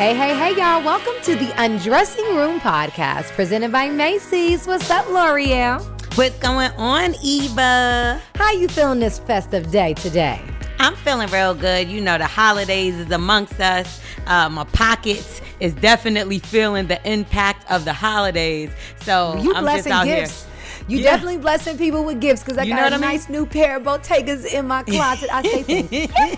Hey, hey, hey, y'all. Welcome to the Undressing Room podcast presented by Macy's. What's up, Lore'l? What's going on, Eva? How you feeling this festive day today? I'm feeling real good. You know, the holidays is amongst us. Uh, my pockets is definitely feeling the impact of the holidays. So You I'm blessing just out gifts. here. You Yeah. definitely blessing people with gifts because I You got a mean? nice new pair of Bottegas in my closet. I say thank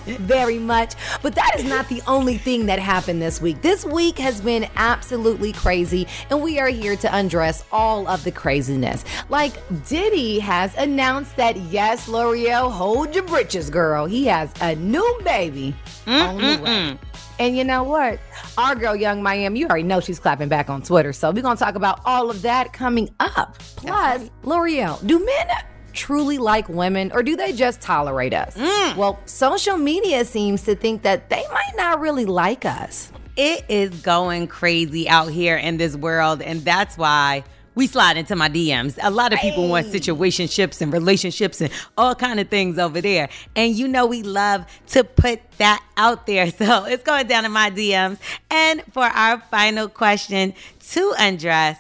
you very much. But that is not the only thing that happened this week. This week has been absolutely crazy, and we are here to undress all of the craziness. Like Diddy has announced that yes, Lore'l, hold your britches, girl. He has a new baby on the way. And you know what? Our girl, Yung Miami, you already know she's clapping back on Twitter. So we're going to talk about all of that coming up. Plus, Lore'l, do men truly like women or do they just tolerate us? Mm. Well, social media seems to think that they might not really like us. It is going crazy out here in this world, and that's why we slide into my DMs. A lot of people want situationships and relationships and all kind of things over there. And you know we love to put that out there. So it's going down in my DMs. And for our final question to undress,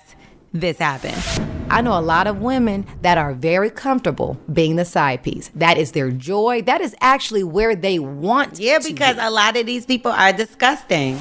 this happened. I know a lot of women that are very comfortable being the side piece. That is their joy. That is actually where they want to. Yeah, because be. a lot of these people are disgusting.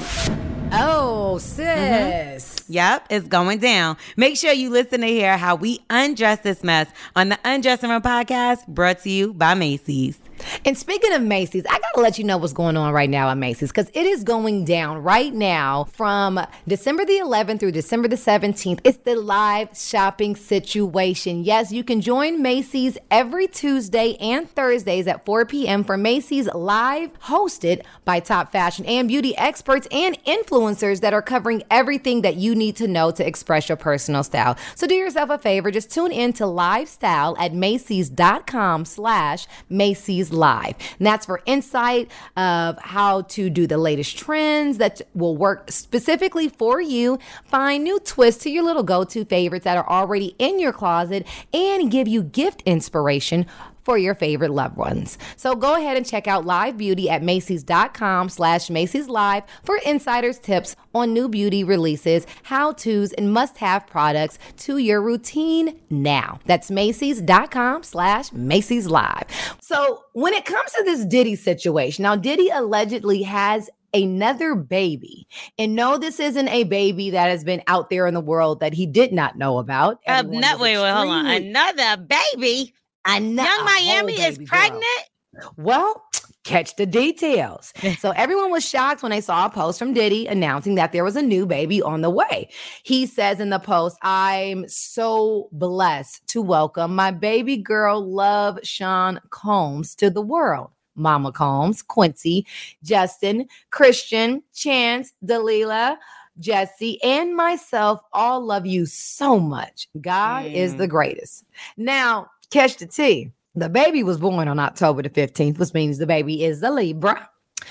Oh, mm-hmm. sis. Yep, it's going down. Make sure you listen to hear how we undress this mess on the Undressing Room podcast brought to you by Macy's. And speaking of Macy's, I gotta let you know what's going on right now at Macy's because it is going down right now from December the 11th through December the 17th. It's the live shopping situation. Yes, you can join Macy's every Tuesday and Thursdays at 4 p.m. for Macy's Live, hosted by top fashion and beauty experts and influencers that are covering everything that you need to know to express your personal style. So do yourself a favor, just tune in to Live Style at Macy's.com slash Macy's Live. And that's for insight of how to do the latest trends that will work specifically for you, find new twists to your little go-to favorites that are already in your closet, and give you gift inspiration for your favorite loved ones. So go ahead and check out Live Beauty at Macy's.com slash Macy's Live for insiders tips on new beauty releases, how-tos, and must-have products to your routine now. That's Macy's.com slash Macy's Live. So when it comes to this Diddy situation, now Diddy allegedly has another baby. And no, this isn't a baby that has been out there in the world that he did not know about. Uh, Everyone no, wait, wait, hold on. Another baby. I know. Yung Miami is baby girl. pregnant. Well, catch the details. so everyone was shocked when they saw a post from Diddy announcing that there was a new baby on the way. He says in the post, I'm so blessed to welcome my baby girl, Love Sean Combs, to the world. Mama Combs, Quincy, Justin, Christian, Chance, D'Lila, Jessie, and myself all love you so much. God is Mm. the greatest. Now, catch the tea. The baby was born on October the 15th, which means the baby is a Libra.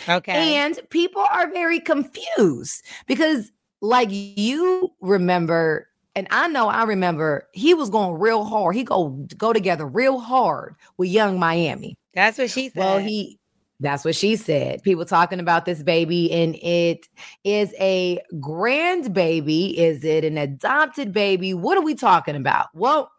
Okay. And people are very confused because, like, you remember, and I know I remember, he was going real hard. He go go together real hard with Yung Miami. That's what she said. Well, he that's what she said. People talking about this baby, and it is a grandbaby. Is it an adopted baby? What are we talking about? Well,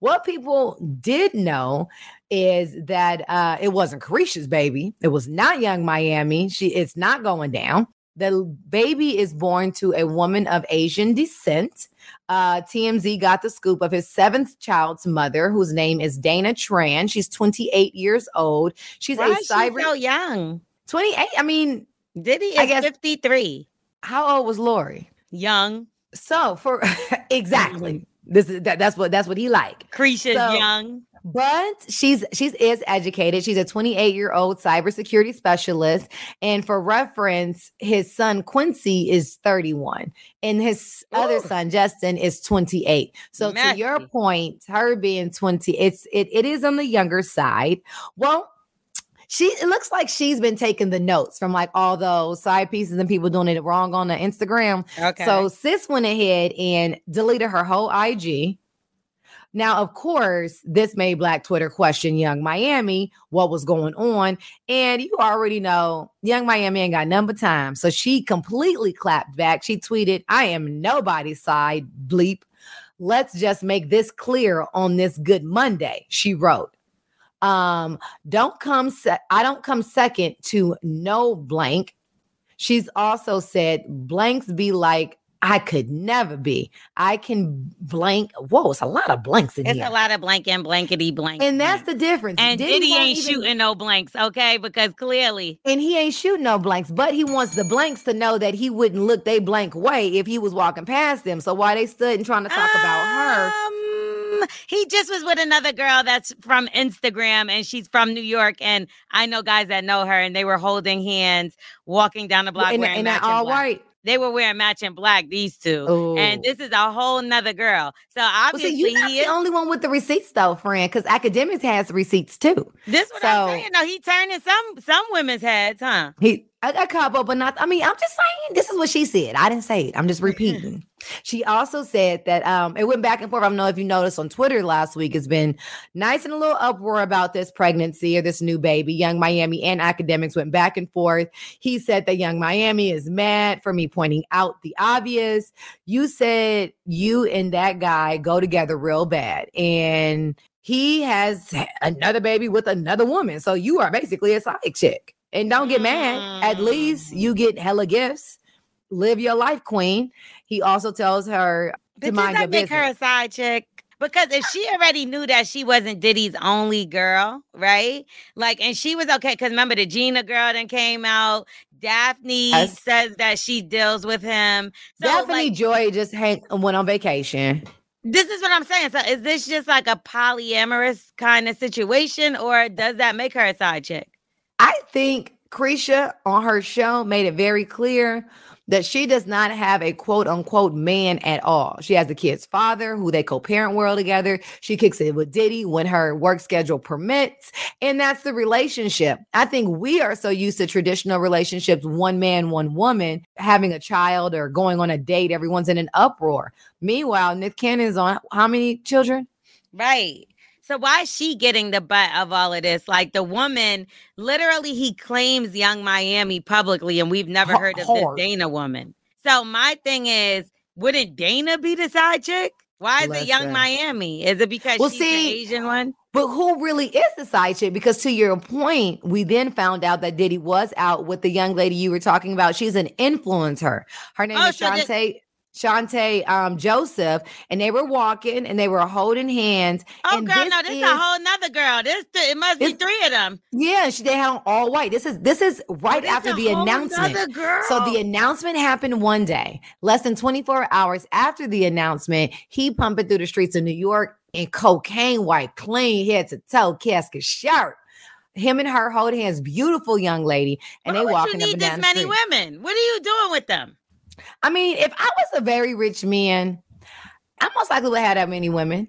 what people did know is that uh, it wasn't Caresha's baby. It was not Yung Miami. She it's not going down. The baby is born to a woman of Asian descent. Uh, TMZ got the scoop of his seventh child's mother, whose name is Dana Tran. She's 28 years old. She's Why a cyber so young? 28. I mean, Diddy is I guess- 53. how old was Lori? Young. So for exactly this is that, that's what that's what he like. Caresha's So- young. But she's she's is educated. She's a 28 year old cybersecurity specialist, and for reference, his son Quincy is 31, and his other son Justin is 28. So to your point, her being 20, it's it it is on the younger side. Well. She it looks like she's been taking the notes from like all those side pieces and people doing it wrong on the Instagram. Okay. So sis went ahead and deleted her whole IG. Now, of course, this made Black Twitter question Yung Miami what was going on. And you already know Yung Miami ain't got number time. So she completely clapped back. She tweeted, I am nobody's side, bleep. Let's just make this clear on this good Monday, she wrote. Um, don't come se- I don't come second to no blank. She's also said blanks be like I could never be. I can blank. Whoa, it's a lot of blanks in it's here. a lot of blank and blankety blank. and that's the difference. and Diddy Diddy ain't even- shooting no blanks, okay? Because clearly, And he ain't shooting no blanks, but he wants the blanks to know that he wouldn't look they blank way if he was walking past them. So why they stood and trying to talk about her? He just was with another girl that's from Instagram and she's from New York. And I know guys that know her and they were holding hands walking down the block And, wearing and all black. right. They were wearing matching black, these two. Ooh. And oh. this is a whole nother girl. So Well, obviously you're he the only one with the receipts though, friend, because Akademiks has receipts too. This what so- I'm saying. No, he turning some some women's heads, huh? He a, a couple, but not. I mean, I'm just saying. This is what she said. I didn't say it. I'm just repeating. she also said that um, it went back and forth. I don't know if you noticed on Twitter last week. It's been nice and a little uproar about this pregnancy or this new baby. Yung Miami and Akademiks went back and forth. He said that Yung Miami is mad for me pointing out the obvious. You said you and that guy go together real bad, and he has another baby with another woman. So you are basically a side chick. And don't get mad. At mm. least you get hella gifts. Live your life, queen. He also tells her to mind your that make business. her a side chick? Because if she already knew that she wasn't Diddy's only girl, right? Like, and she was okay. Because remember, the Gina girl then came out. Daphne Yes. says that she deals with him. So, Daphne like, Joy just hang, went on vacation. this is what I'm saying. So, is this just like a polyamorous kind of situation, or does that make her a side chick? I think Caresha on her show made it very clear that she does not have a quote unquote man at all. She has the kid's father who they co parent well together. She kicks it with Diddy when her work schedule permits. And that's the relationship. I think we are so used to traditional relationships one man, one woman, having a child or going on a date. Everyone's in an uproar. Meanwhile, Nick Cannon's on how many children? Right. So why is she getting the butt of all of this? Like the woman, literally, he claims Yung Miami publicly, and we've never heard of hard. this Dana woman. So my thing is, wouldn't Dana be the side chick? Why is it Yung Miami? Is it because Well, she's see, the Asian one? But who really is the side chick? Because to your point, we then found out that Diddy was out with the young lady you were talking about. She's an influencer. Her name Oh, is so Shantae. Shantae um, Joseph, and they were walking and they were holding hands. Oh, and girl, this no, this is a whole nother girl. This th- it must be three of them. Yeah, she, they had on all white. This is this is right This after the announcement. So the announcement happened one day. Less than 24 hours after the announcement, he pumping through the streets of New York in cocaine white, clean head to toe, casket shirt. Him and her hold hands, beautiful young lady, and Why they walking you up need and this down the many street. women? What are you doing with them? I mean, if I was a very rich man, I most likely would have that many women.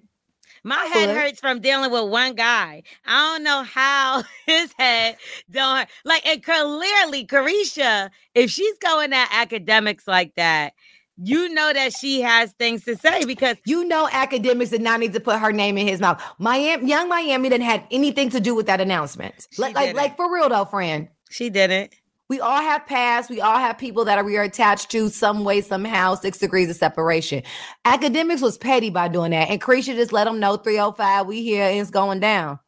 My head hurts from dealing with one guy. I don't know how his head don't hurt. Like, and clearly, Caresha, if she's going at Akademiks like that, you know that she has things to say because You know, Akademiks did not need to put her name in his mouth. Miami, Yung Miami didn't have anything to do with that announcement. Like, like, like for real though, friend. she didn't. We all have past. We all have people that we are attached to some way, somehow, six degrees of separation. Akademiks was petty by doing that. And Creature just let them know 305, we here and it's going down.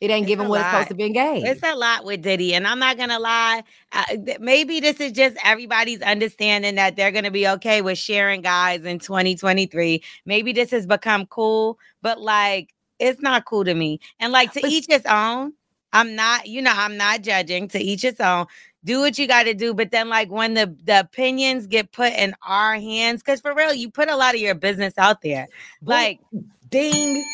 It ain't It's giving what it's supposed to be engaged. It's a lot with Diddy, and I'm not gonna lie. Uh, th- maybe this is just everybody's understanding that they're gonna be okay with sharing guys in 2023. Maybe this has become cool, but like it's not cool to me. And like to But- each his own. I'm not, you know, I'm not judging. To each his own. Do what you got to do, but then like when the the opinions get put in our hands, because for real, you put a lot of your business out there. Like ding.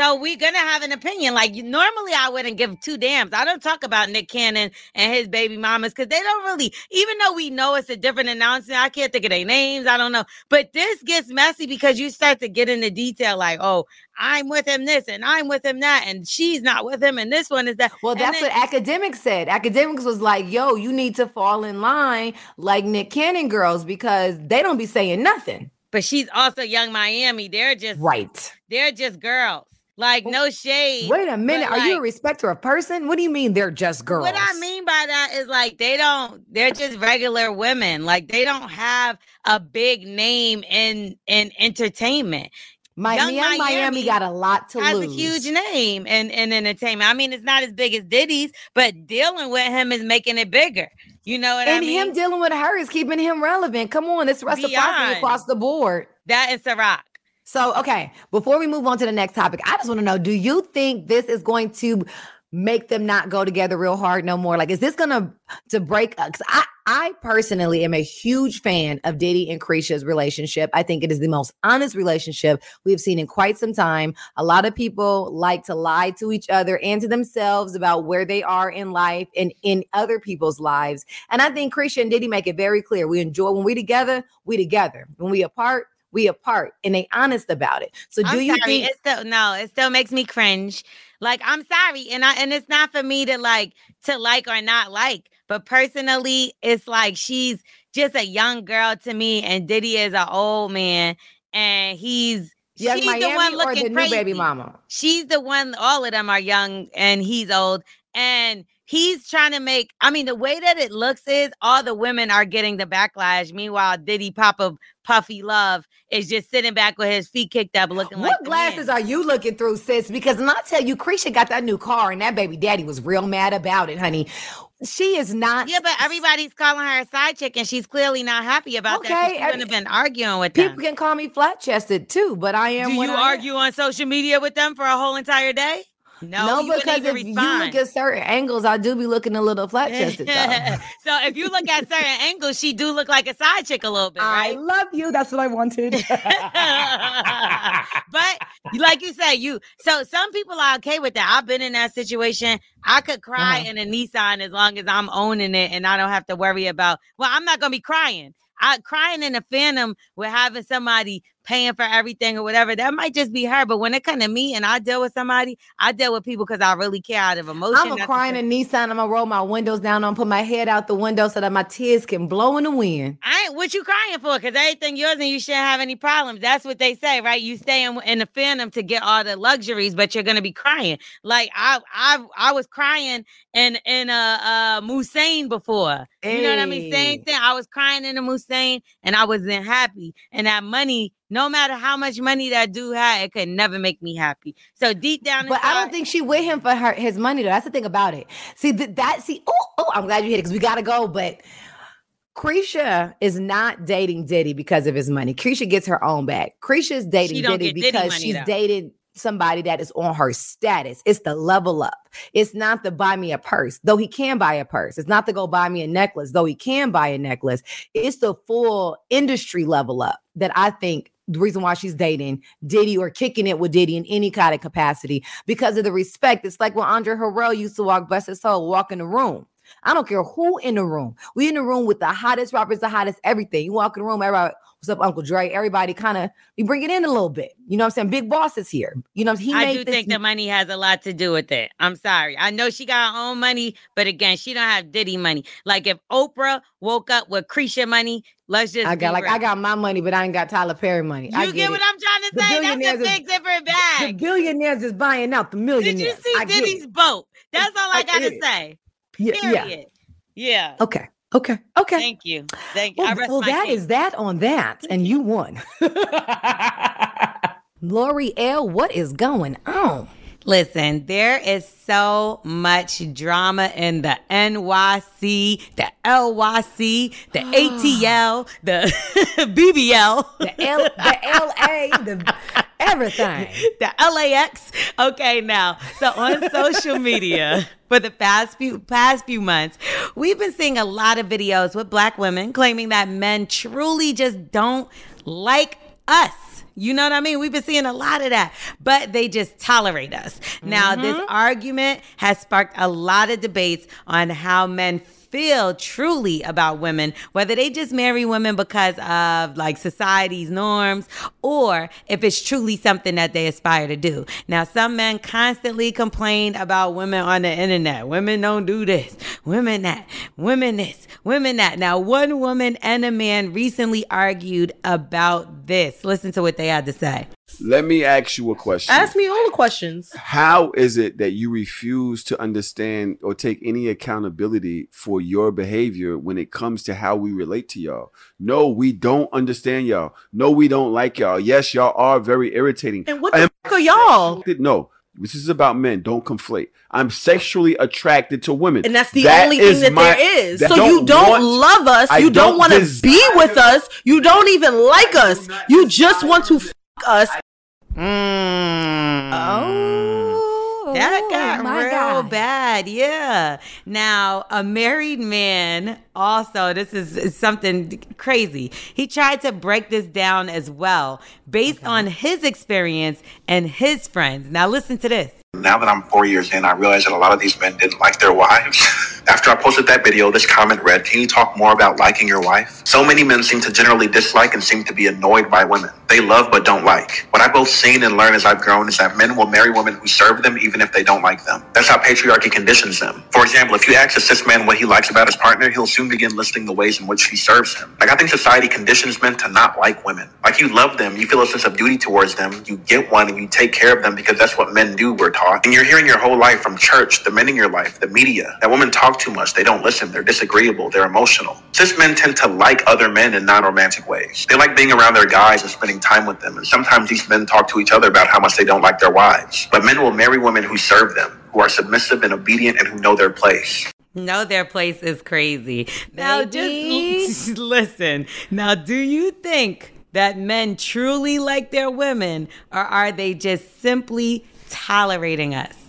So we're gonna have an opinion. Like normally, I wouldn't give two damns. I don't talk about Nick Cannon and his baby mamas because they don't really. Even though we know it's a different announcement, I can't think of their names. I don't know. But this gets messy because you start to get into detail. Like, oh, I'm with him this, and I'm with him that, and she's not with him, and this one is that. Well, that's then- what Akademiks said. Akademiks was like, yo, you need to fall in line like Nick Cannon girls because they don't be saying nothing. but she's also Yung Miami. They're just right. They're just girls. Like oh, no shade. Wait a minute. Are like, you a respecter of person? What do you mean they're just girls? What I mean by that is like they don't. They're just regular women. Like they don't have a big name in in entertainment. Miami, Miami, Miami got a lot to has lose. a huge name in, in entertainment. I mean, it's not as big as Diddy's, but dealing with him is making it bigger. You know what and I mean? And him dealing with her is keeping him relevant. Come on, it's reciprocity across the board. That is a rock. So, okay, before we move on to the next topic, I just want to know do you think this is going to make them not go together real hard no more? Like, is this gonna to break? Up? Because I, I personally am a huge fan of Diddy and Caresha's relationship. I think it is the most honest relationship we've seen in quite some time. A lot of people like to lie to each other and to themselves about where they are in life and in other people's lives. And I think Caresha and Diddy make it very clear: we enjoy when we together, we together. When we apart, we apart and they honest about it. So do I'm you sorry, think it still no, it still makes me cringe. Like I'm sorry, and I and it's not for me to like to like or not like, but personally, it's like she's just a young girl to me, and Diddy is an old man, and he's Young she's Miami the one or looking the new crazy. baby mama? She's the one. All of them are young, and he's old, and he's trying to make. I mean, the way that it looks is all the women are getting the backlash. Meanwhile, Diddy Papa Puffy Love is just sitting back with his feet kicked up, looking What like the glasses are you looking through, sis? Because when I tell you, Caresha got that new car and that baby daddy was real mad about it, honey. She is not. Yeah, but everybody's calling her a side chick, and she's clearly not happy about that. Okay, She every- wouldn't have been arguing with People them. can call me flat chested too, but I am. Do you argue on social media with them for a whole entire day? No, No, because even if you look at certain angles, I do be looking a little flat chested so if you look at certain angles, she do look like a side chick a little bit, I love you. That's what I wanted. but like you say, you so some people are okay with that. I've been in that situation. I could cry Uh-huh. in a Nissan as long as I'm owning it and I don't have to worry about. Well, I'm not gonna be crying. I crying in a phantom with having somebody paying for everything or whatever. That might just be her. But when it comes to me and I deal with somebody, I deal with people because I really care out of emotion. I'm a crying in Nissan. I'm gonna roll my windows down. I'm gonna put my head out the window so that my tears can blow in the wind. I ain't what you crying for because everything yours and you shouldn't have any problems. That's what they say, right? You stay in, in the phantom to get all the luxuries, but you're gonna be crying. Like I I I was crying in in a uh Musain before. You know what I mean? Same thing. I was crying in a Musain and I wasn't happy. And that money, no matter how much money that dude had, it could never make me happy. So deep down But I don't think she with him for her his money though. That's the thing about it. See th- that see oh oh I'm glad you hit it because we gotta go. But Caresha is not dating Diddy because of his money. Caresha gets her own back. Caresha's dating don't Diddy Diddy because money, she's though. dated somebody that is on her status. It's the level up. It's not to buy me a purse, though he can buy a purse. It's not to go buy me a necklace, though he can buy a necklace. It's the full industry level up that I think the reason why she's dating Diddy or kicking it with Diddy in any kind of capacity because of the respect. It's like when Andre Harrell used to walk bust his soul, walk in the room. I don't care who in the room. We in the room with the hottest rappers, the hottest everything. You walk in the room, everybody, what's up, Uncle Dre? Everybody kind of we bring it in a little bit. You know what I'm saying? Big boss is here. You know he I do think the money has a lot to do with it. I'm sorry. I know she got her own money, but again, she don't have Diddy money. Like if Oprah woke up with Caresha money, let's just I got like real. I got my money, but I ain't got Tyler Perry money. You I get, get, what. I'm trying to The say? That's a billionaires is- big different The billionaires is buying out the millionaires. Did you see I. Diddy's boat? That's all I I gotta it. say. Yeah, yeah. Period. Yeah. Okay. Okay. Okay. Thank you. Thank you. Well, well that case. is that on that, and you won. Lori L, what is going on? Listen, there is so much drama in the NYC, the LYC, the ATL, the BBL, The L, the LA, the everything. the LAX. Okay, now, so on social media for the past few past few months, we've been seeing a lot of videos with black women claiming that men truly just don't like us. You know what I mean? We've been seeing a lot of that, but they just tolerate us. Now, this mm-hmm. argument has sparked a lot of debates on how men feel truly about women, whether they just marry women because of like society's norms or if it's truly something that they aspire to do. Now, some men constantly complain about women on the internet. Women don't do this. Women that, women this, women that. Now, one woman and a man recently argued about this. Listen to what they had to say. Let me ask you a question. Ask me all the questions. How is it that you refuse to understand or take any accountability for your behavior when it comes to how we relate to y'all? No, we don't understand y'all. No, we don't like y'all. Yes, y'all are very irritating. And what the fuck are y'all? No, this is about men. Don't conflate. I'm sexually attracted to women. And that's the only thing that my- there is. that So you don't want- love us. I You don't, don't want to be with us. You don't even like us. You just want to fuck us. Mm. Oh, That oh, got my real God. bad. Yeah. Now, a married man also, this is, is something crazy. He tried to break this down as well based on his experience and his friends. Now, listen to this. Now that I'm four years in, I realize that a lot of these men didn't like their wives. After I posted that video, this comment read, Can you talk more about liking your wife? So many men seem to generally dislike and seem to be annoyed by women. They love but don't like. What I've both seen and learned as I've grown is that men will marry women who serve them even if they don't like them. That's how patriarchy conditions them. For example, if you ask a cis man what he likes about his partner, he'll soon begin listing the ways in which she serves him. Like I think society conditions men to not like women. Like you love them, you feel a sense of duty towards them, you get one and you take care of them because that's what men do, we're taught. And you're hearing your whole life from church, the men in your life, the media, that women talk too much, they don't listen, they're disagreeable, they're emotional. Cis men tend to like other men in non-romantic ways. They like being around their guys and spending time with them. And sometimes these men talk to each other about how much they don't like their wives. But men will marry women who serve them, who are submissive and obedient and who know their place. Know their place is crazy. Now, Baby. just listen. Now, do you think that men truly like their women, or are they just simply tolerating us?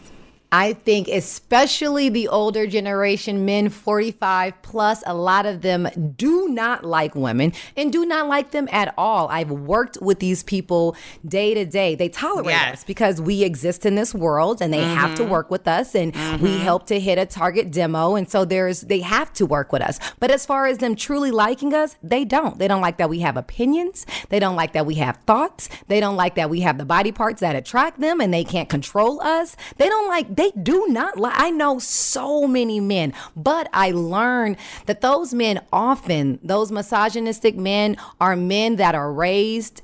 I think, especially the older generation, men 45 plus, a lot of them do not like women and do not like them at all. I've worked with these people day to day. They tolerate Yes. us because we exist in this world and they have to mm-hmm. work with us and we mm-hmm. help to hit a target demo. And so there's, they have to work with us. But as far as them truly liking us, they don't. They don't like that we have opinions. They don't like that we have thoughts. They don't like that we have the body parts that attract them and they can't control us. They don't like, they do not like, I know so many men, but I learned that those men often, those misogynistic men are men that are raised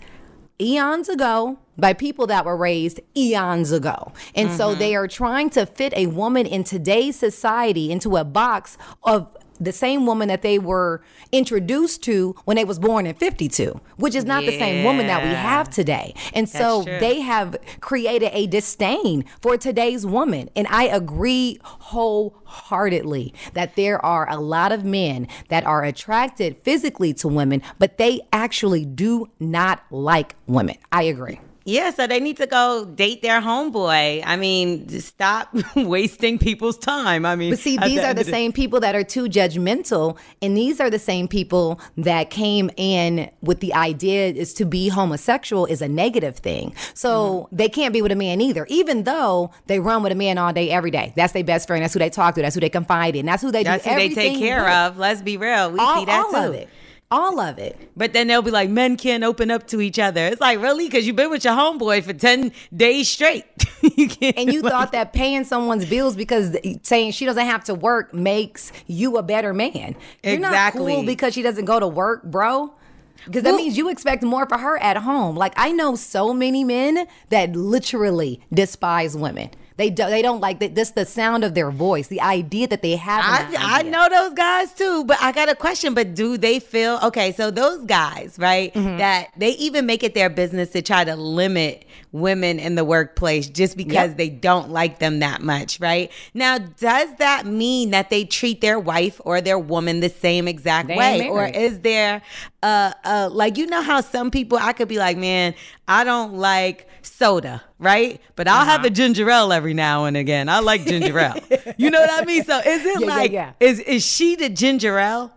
eons ago by people that were raised eons ago. And so mm-hmm. they are trying to fit a woman in today's society into a box of the same woman that they were introduced to when they was born in 52 which is not the same woman that we have today. And so true. they have created a disdain for today's woman. And i agree wholeheartedly that there are a lot of men that are attracted physically to women but they actually do not like women. I agree Yeah, so they need to go date their homeboy. I mean, stop wasting people's time. I mean, But see, these are the same people that are too judgmental, and these are the same people that came in with the idea is to be homosexual is a negative thing. So Mm-hmm. they can't be with a man either, even though they run with a man all day, every day. That's their best friend. That's who they talk to. That's who they confide in. That's who they That's do who they take care with. of. Let's be real. We All, see that all too. of it. All of it. But then they'll be like, men can't open up to each other. It's like, really? Because you've been with your homeboy for 10 days straight. you can't. And you thought that paying someone's bills because saying she doesn't have to work makes you a better man. You're not Exactly. cool because she doesn't go to work, bro. Because that Well- means you expect more for her at home. Like I know so many men that literally despise women. They do, they don't like. This the sound of their voice, the idea that they have. I, I know those guys too, but I got a question. But do they feel okay? So those guys, right? Mm-hmm. That they even make it their business to try to limit women in the workplace just because Yep. they don't like them that much, right? Now, does that mean that they treat their wife or their woman the same exact They way, or is there, uh, uh, like you know how some people I could be like, man, I don't like soda, right? But I'll Uh-huh. have a ginger ale every now and again. I like ginger ale. you know what I mean? So is it Yeah, yeah, like yeah. is is she the ginger ale?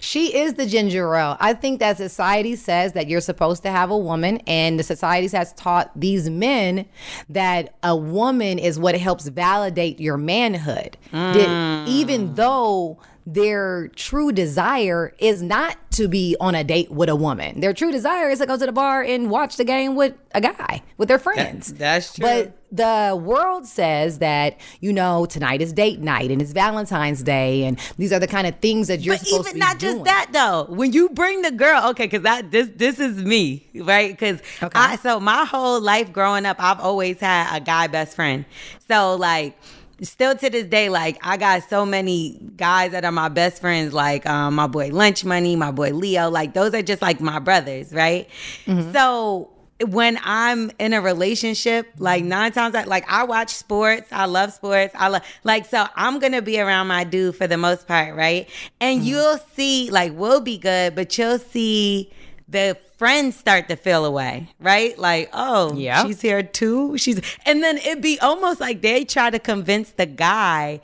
She is the ginger ale. I think that society says that you're supposed to have a woman, and the society has taught these men that a woman is what helps validate your manhood. That even though their true desire is not to be on a date with a woman. Their true desire is to go to the bar and watch the game with a guy, with their friends. that's true. But the world says that, you know, tonight is date night and it's Valentine's Day and these are the kind of things that you're but supposed even to be not doing. just that though when you bring the girl okay because that this this is me right because Okay. i so my whole life growing up i've always had a guy best friend so like still to this day like i got so many guys that are my best friends like um, my boy lunch money my boy leo like those are just like my brothers right? So when I'm in a relationship, like nine times out, like I watch sports, I love sports, I love like so I'm gonna be around my dude for the most part, right? And you'll see, like we'll be good, but you'll see the friends start to feel away, right? Like, oh, Yeah. she's here too. She's and then it'd be almost like they try to convince the guy.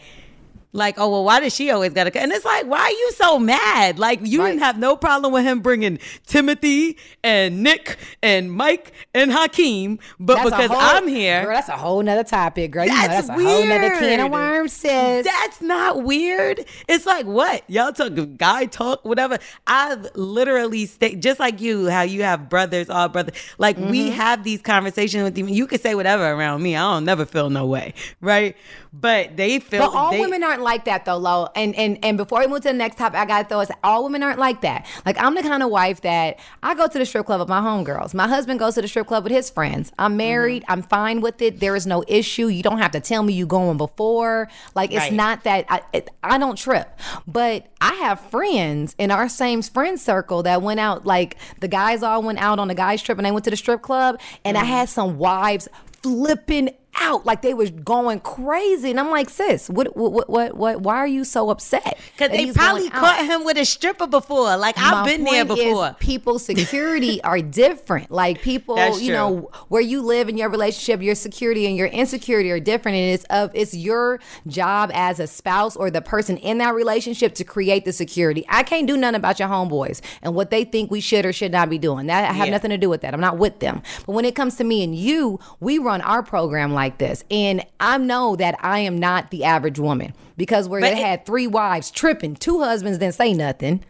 Like, oh well, why does she always gotta? co-" And it's like, why are you so mad? Like, you didn't have no problem with him bringing Timothy and Nick and Mike and Hakeem, but That's because whole- I'm here, Girl, that's a whole nother topic, girl. You know, That's that's a whole nother can of weird. worms, sis. That's not weird. It's like what y'all talk guy talk whatever. I've literally stayed just like you, how you have brothers, all brothers. Like Mm-hmm. we have these conversations with you. You can say whatever around me. I don't never feel no way, right? But they feel. But all they- women aren't like that though, Lo. And and and before we move to the next topic, I gotta throw us all women aren't like that. Like I'm the kind of wife that I go to the strip club with my homegirls. My husband goes to the strip club with his friends. I'm married, Mm-hmm. I'm fine with it. There is no issue. You don't have to tell me you going before. Like it's Right. not that I it, I don't trip. But I have friends in our same friend circle that went out like the guys all went out on a guys trip and they went to the strip club and Mm-hmm. I had some wives flipping out like they was going crazy and I'm like sis what what what what why are you so upset Cause they probably going out? caught him with a stripper before. Like I've My been there point is before. people's security are different. Like people, That's you true. know, where you live in your relationship, your security and your insecurity are different. And it's of it's your job as a spouse or the person in that relationship to create the security. I can't do nothing about your homeboys and what they think we should or should not be doing. That I have Yeah. nothing to do with that. I'm not with them. But when it comes to me and you, we run our program like this. And I know that I am not the average woman because where But they it- had three wives tripping, two husbands didn't say nothing.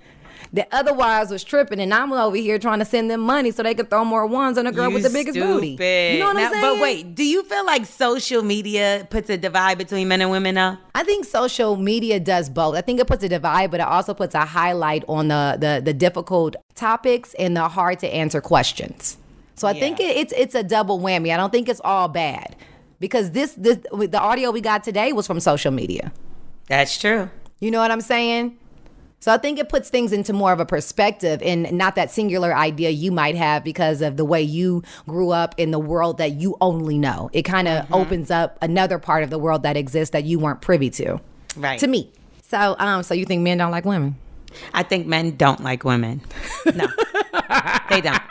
The other wives was tripping, and I'm over here trying to send them money so they could throw more ones on a girl with the biggest booty. You know what Now- I'm saying? But wait, do you feel like social media puts a divide between men and women now? I think social media does both. I think it puts a divide, but it also puts a highlight on the the, the difficult topics and the hard to answer questions. So I think it, it's it's a double whammy. I don't think it's all bad because this this the audio we got today was from social media. That's true. You know what I'm saying? So I think it puts things into more of a perspective and not that singular idea you might have because of the way you grew up in the world that you only know. It kind of opens up another part of the world that exists that you weren't privy to. Right. To me. So um so you think men don't like women? I think men don't like women. No, they don't.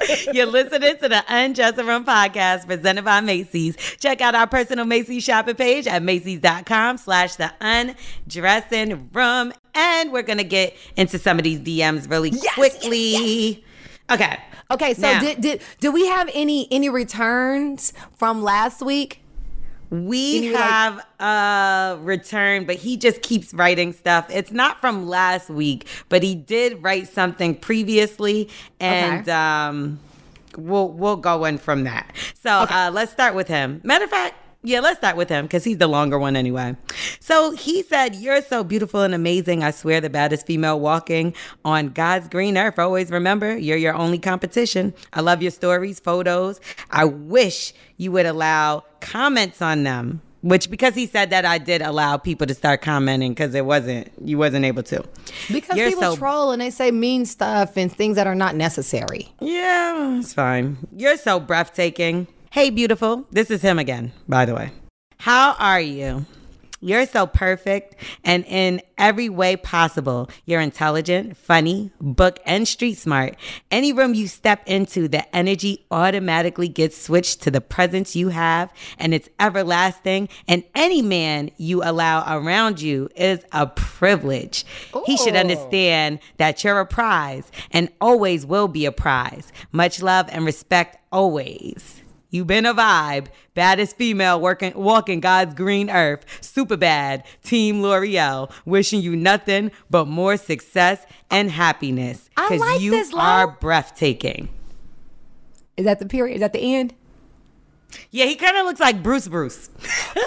You're listening to the Undressing Room podcast presented by Macy's. Check out our personal Macy's shopping page at Macy's.com slash the undressing room. And we're going to get into some of these DMs really quickly. Okay. Okay, so Now- did, did did we have any any returns from last week? We were like- have a return, but he just keeps writing stuff. It's not from last week, but he did write something previously, and Okay. um, we'll we'll go in from that. So uh, let's start with him. Matter of fact. Yeah, let's start with him because he's the longer one anyway. So he said, You're so beautiful and amazing. I swear, the baddest female walking on God's green earth. Always remember, you're your only competition. I love your stories, photos. I wish you would allow comments on them. Which, because he said that, I did allow people to start commenting because it wasn't, you wasn't able to. Because You're people so- troll and they say mean stuff and things that are not necessary. Yeah, it's fine. You're so breathtaking. Hey, beautiful. This is him again, by the way. How are you? You're so perfect and in every way possible. You're intelligent, funny, book, and street smart. Any room you step into, the energy automatically gets switched to the presence you have, and it's everlasting. And any man you allow around you is a privilege. He should understand that you're a prize and always will be a prize. Much love and respect always. You been a vibe. Baddest female working walking God's green earth. Super bad. Team Lore'l. Wishing you nothing but more success and happiness. I like you this, are breathtaking. Is that the period? Is that the end? Yeah, he kind of looks like Bruce Bruce.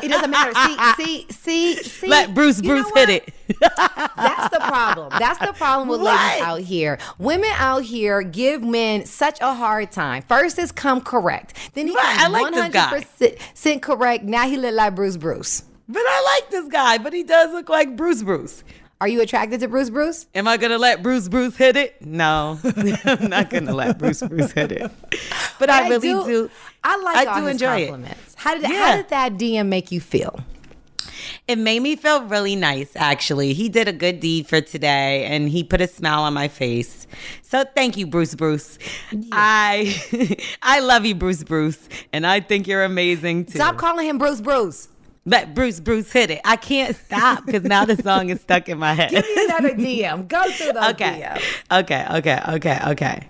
It doesn't matter. See, see, see, see. Let Bruce Bruce hit it. That's the problem. That's the problem with What? ladies out here. Women out here give men such a hard time. First is come correct. Then he Right, comes like 100% correct. Now he look like Bruce Bruce. But I like this guy, but he does look like Bruce Bruce. Are you attracted to Bruce Bruce? Am I gonna let Bruce Bruce hit it? No, I'm not gonna let Bruce Bruce hit it. But I, really do. I like I do enjoy compliments. How did how did that DM make you feel? It made me feel really nice, actually. He did a good deed for today and he put a smile on my face. So thank you, Bruce Bruce. I I love you, Bruce Bruce, and I think you're amazing too. Stop calling him Bruce Bruce. Let Bruce Bruce hit it. I can't stop because now the song is stuck in my head. Give me another DM. Go through those okay. DMs. Okay, okay, okay, okay.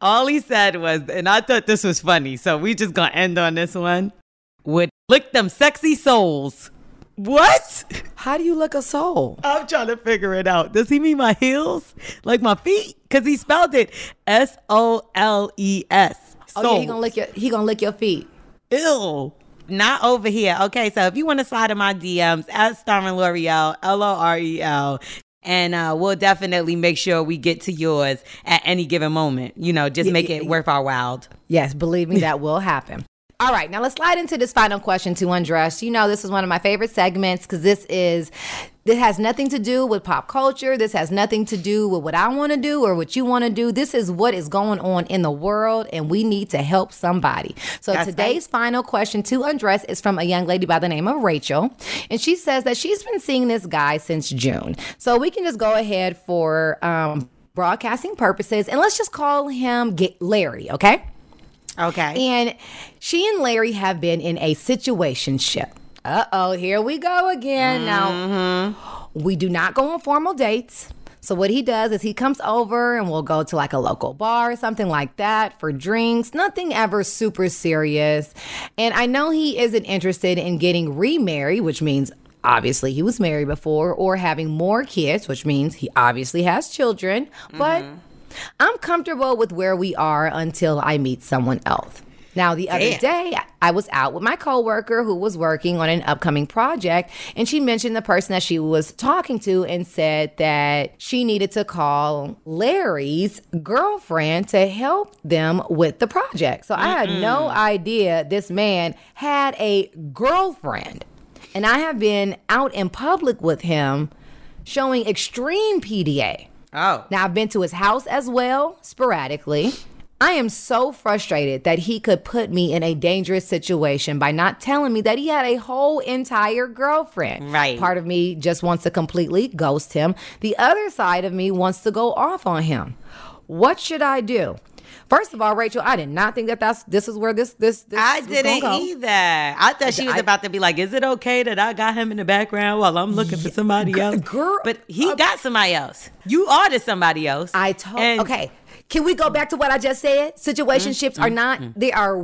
All he said was, and I thought this was funny, so we just gonna end on this one. Would lick them sexy souls. What? How do you lick a soul? I'm trying to figure it out. Does he mean my heels? Like my feet? Because he spelled it S O L E S. Oh yeah, he gonna lick your he gonna lick your feet. Ew. Not over here. Okay, so if you want to slide in my DMs at Starring Lore'l, L O R E L, and uh, we'll definitely make sure we get to yours at any given moment. You know, just make it worth our while. Yes, believe me, that will happen. All right, now let's slide into this final question to undress. You know, this is one of my favorite segments because this is this has nothing to do with pop culture. This has nothing to do with what I want to do or what you want to do. This is what is going on in the world, and we need to help somebody. So That's today's final question to undress is from a young lady by the name of Rachel, and she says that she's been seeing this guy since June. So we can just go ahead for um, broadcasting purposes, and let's just call him Larry, okay? Okay. And she and Larry have been in a situationship. Uh oh, here we go again. Now, we do not go on formal dates. So, what he does is he comes over and we'll go to like a local bar or something like that for drinks. Nothing ever super serious. And I know he isn't interested in getting remarried, which means obviously he was married before, or having more kids, which means he obviously has children. But I'm comfortable with where we are until I meet someone else. Now, the other Damn. day, I was out with my coworker who was working on an upcoming project, and she mentioned the person that she was talking to and said that she needed to call Larry's girlfriend to help them with the project. So I had no idea this man had a girlfriend, and I have been out in public with him showing extreme PDA. Oh. Now, I've been to his house as well, sporadically. I am so frustrated that he could put me in a dangerous situation by not telling me that he had a whole entire girlfriend. Right. Part of me just wants to completely ghost him. The other side of me wants to go off on him. What should I do? First of all, Rachel, I did not think that that's this is where this this this I didn't go. either. I thought she was I- about to be like, "Is it okay that I got him in the background while I'm looking for somebody else?" girl, but he got somebody else. You are the somebody else. I told. And- okay, can we go back to what I just said? Situationships Mm-hmm. are not. They are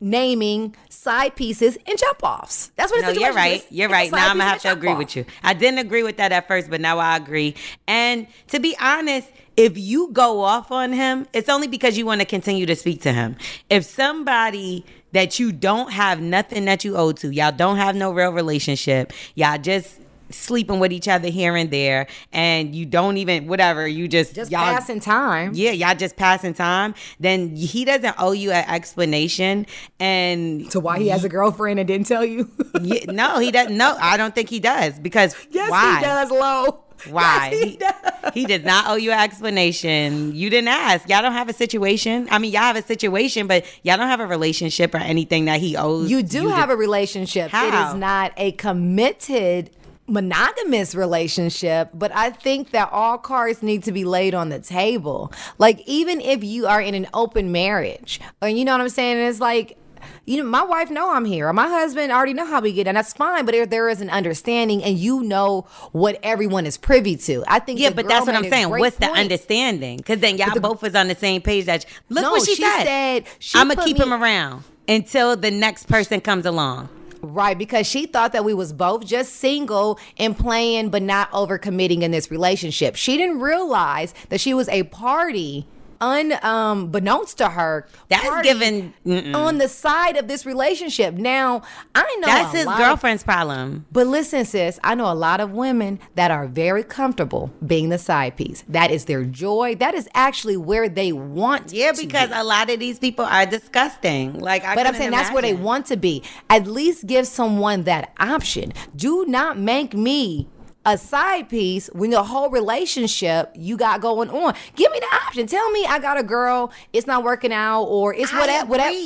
renaming side pieces and jump offs. That's what No, you're right. is. You're It's right. Now I'm gonna have to agree off. with you. I didn't agree with that at first, but now I agree. And to be honest, if you go off on him, it's only because you want to continue to speak to him. If somebody that you don't have nothing that you owe to, y'all don't have no real relationship, y'all just sleeping with each other here and there, and you don't even whatever, you just Just y'all passing time. yeah, y'all just passing time, then he doesn't owe you an explanation. And To why he has a girlfriend and didn't tell you? yeah, no, he doesn't. No, I don't think he does because yes, why? he does. Low. Why? Yes, he, does. he does not owe you an explanation. You didn't ask. Y'all don't have a situation. I mean, y'all have a situation, but y'all don't have a relationship or anything that he owes. You do to- have a relationship. It How? is not a committed monogamous relationship, but I think that all cards need to be laid on the table. Like even if you are in an open marriage, or you know what I'm saying, it's like you know, my wife know I'm here. My husband already know how we get, and that's fine. But there, there is an understanding, and you know what everyone is privy to. I think. Yeah, but that's what I'm saying. What's the understanding? Because then y'all both was on the same page. That look No, what she, she said she I'm gonna keep me- him around until the next person comes along. Right, because she thought that we was both just single and playing, but not overcommitting in this relationship. She didn't realize that she was a party un um to her. That's given- mm-mm. on the side of this relationship. Now I know That's his lot- girlfriend's problem. But listen, sis, I know a lot of women that are very comfortable being the side piece. That is their joy. That is actually where they want. To be. Yeah, because be. a lot of these people are disgusting. Like, I But I'm saying that's where they want to be. At least give someone that option. Do not make me a side piece when the whole relationship you got going on. Give me the option. Tell me I got a girl, it's not working out, or it's whatever, whatever,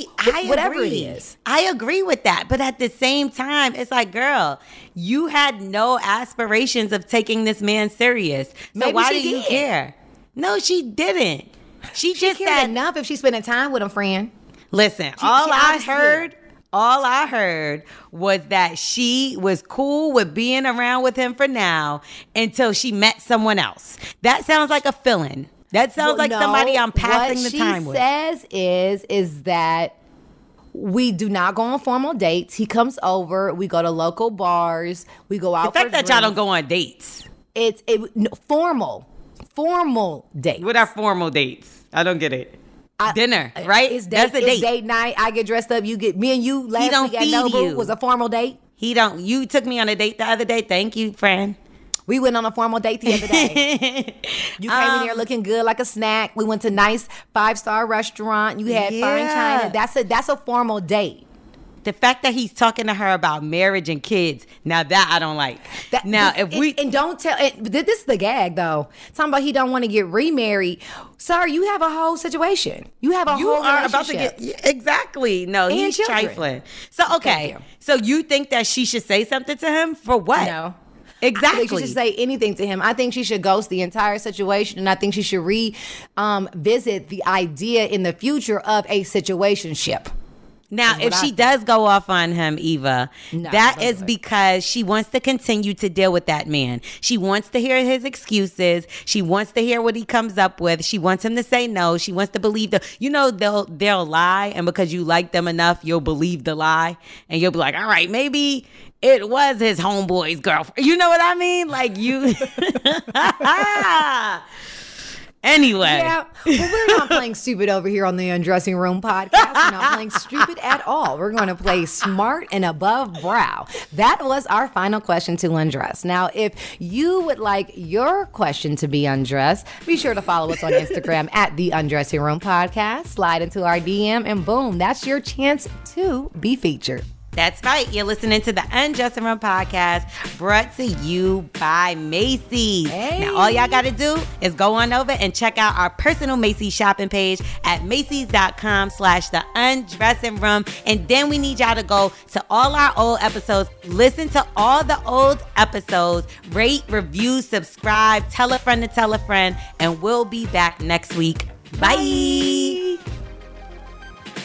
whatever it agree. I agree with that. But at the same time, it's like, girl, you had no aspirations of taking this man serious. So Maybe why she do you care? No, she didn't. She, She just cared said, enough if she's spending time with a friend. listen, all she I heard. All I heard was that she was cool with being around with him for now until she met someone else. That sounds like a feeling. That sounds Well, like no, somebody I'm passing the time with. What she says is is that we do not go on formal dates. He comes over. We go to local bars. We go out. The fact that y'all don't go on dates. It's it, no, formal, formal date. What are formal dates? I don't get it. I- Dinner, right? It's date, That's a it's date. date night. I get dressed up. You get me and you last don't week at Nobu you. was a formal date. He don't. You took me on a date the other day. Thank you, friend. We went on a formal date the other day. you came Um, in here looking good like a snack. We went to nice five star restaurant. You had fine Yeah. china. That's a that's a formal date. The fact that he's talking to her about marriage and kids. Now that I don't like. That- now this- if we and, don't tell and this is the gag though. Talking about he don't want to get remarried. Sir, you have a whole situation. You have a whole you whole are about to get exactly. No, And he's children. trifling. So okay. you. So you think that she should say something to him for what? No. Exactly. I think she should say anything to him. I think she should ghost the entire situation, and I think she should re um, visit the idea in the future of a situationship. Now, if I she does go off on him, Eva, No, that is because she wants to continue to deal with that man. She wants to hear his excuses. She wants to hear what he comes up with. She wants him to say no. She wants to believe the. You know they'll they'll lie, and because you like them enough, you'll believe the lie, and you'll be like, all right, maybe it was his homeboy's girlfriend. You know what I mean? Like you. anyway. Yeah, well, we're not playing stupid over here on the Undressing Room podcast. We're not playing stupid at all. We're going to play smart and above brow. That was our final question to undress. Now, if you would like your question to be undressed, be sure to follow us on Instagram at the Undressing Room podcast. Slide into our DM, and boom, that's your chance to be featured. That's right. You're listening to the Undressing Room podcast brought to you by Macy's. Hey. Now, all y'all got to do is go on over and check out our personal Macy's shopping page at Macy's.com slash the undressing room. And then we need y'all to go to all our old episodes, listen to all the old episodes, rate, review, subscribe, tell a friend to tell a friend, and we'll be back next week. Bye.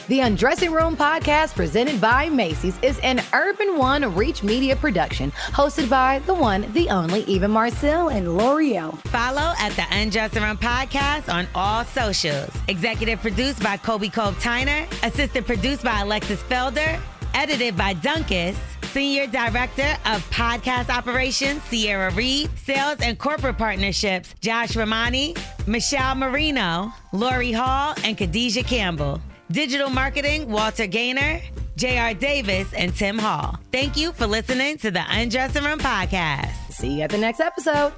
The Undressing Room podcast, presented by Macy's, is an Urban One Reach Media production, hosted by the one, the only Eva Marcille and Lore'l. Follow at the Undressing Room Podcast on all socials. Executive produced by Kobe Cove Tyner. Assistant produced by Alexis Felder. Edited by Dunkus. Senior Director of Podcast Operations, Sierra Reed. Sales and Corporate Partnerships, Josh Romani, Michelle Marino, Lori Hall, and Khadijah Campbell. Digital Marketing, Walter Gaynor, J.R. Davis, and Tim Hall. Thank you for listening to the Undressing Room Podcast. See you at the next episode.